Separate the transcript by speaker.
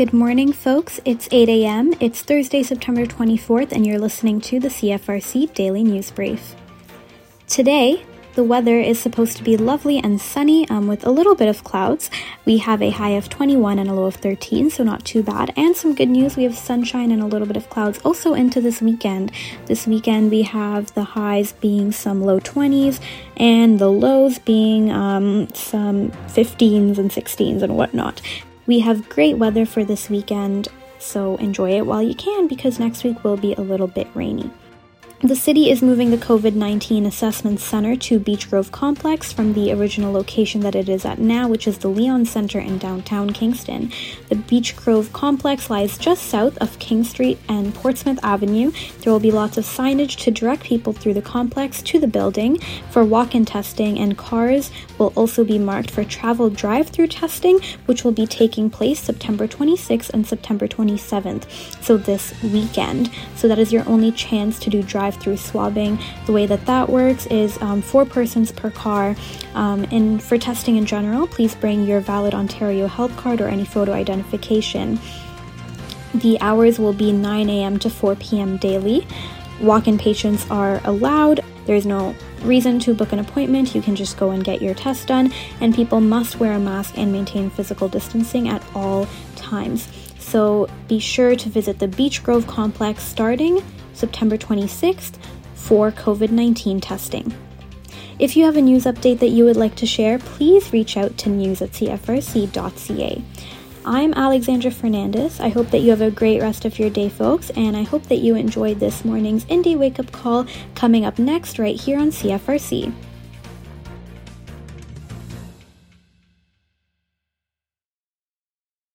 Speaker 1: Good morning, folks. It's 8 a.m. It's Thursday, September 24th, and you're listening to the CFRC Daily News Brief. Today, the weather is supposed to be lovely and sunny um, with a little bit of clouds. We have a high of 21 and a low of 13, so not too bad. And some good news we have sunshine and a little bit of clouds also into this weekend. This weekend we have the highs being some low 20s and the lows being um, some 15s and 16s and whatnot. We have great weather for this weekend, so enjoy it while you can because next week will be a little bit rainy. The city is moving the COVID 19 Assessment Center to Beech Grove Complex from the original location that it is at now, which is the Leon Center in downtown Kingston. The Beech Grove Complex lies just south of King Street and Portsmouth Avenue. There will be lots of signage to direct people through the complex to the building for walk in testing, and cars will also be marked for travel drive through testing, which will be taking place September 26th and September 27th, so this weekend. So that is your only chance to do drive drive through swabbing. The way that that works is um, four persons per car. Um, and for testing in general, please bring your valid Ontario health card or any photo identification. The hours will be 9 a.m. to 4 p.m. daily. Walk in patients are allowed. There's no reason to book an appointment. You can just go and get your test done, and people must wear a mask and maintain physical distancing at all times. So be sure to visit the Beech Grove complex starting September 26th for COVID 19 testing. If you have a news update that you would like to share, please reach out to news at cfrc.ca. I'm Alexandra Fernandez. I hope that you have a great rest of your day, folks, and I hope that you enjoyed this morning's Indie Wake Up Call coming up next, right here on CFRC.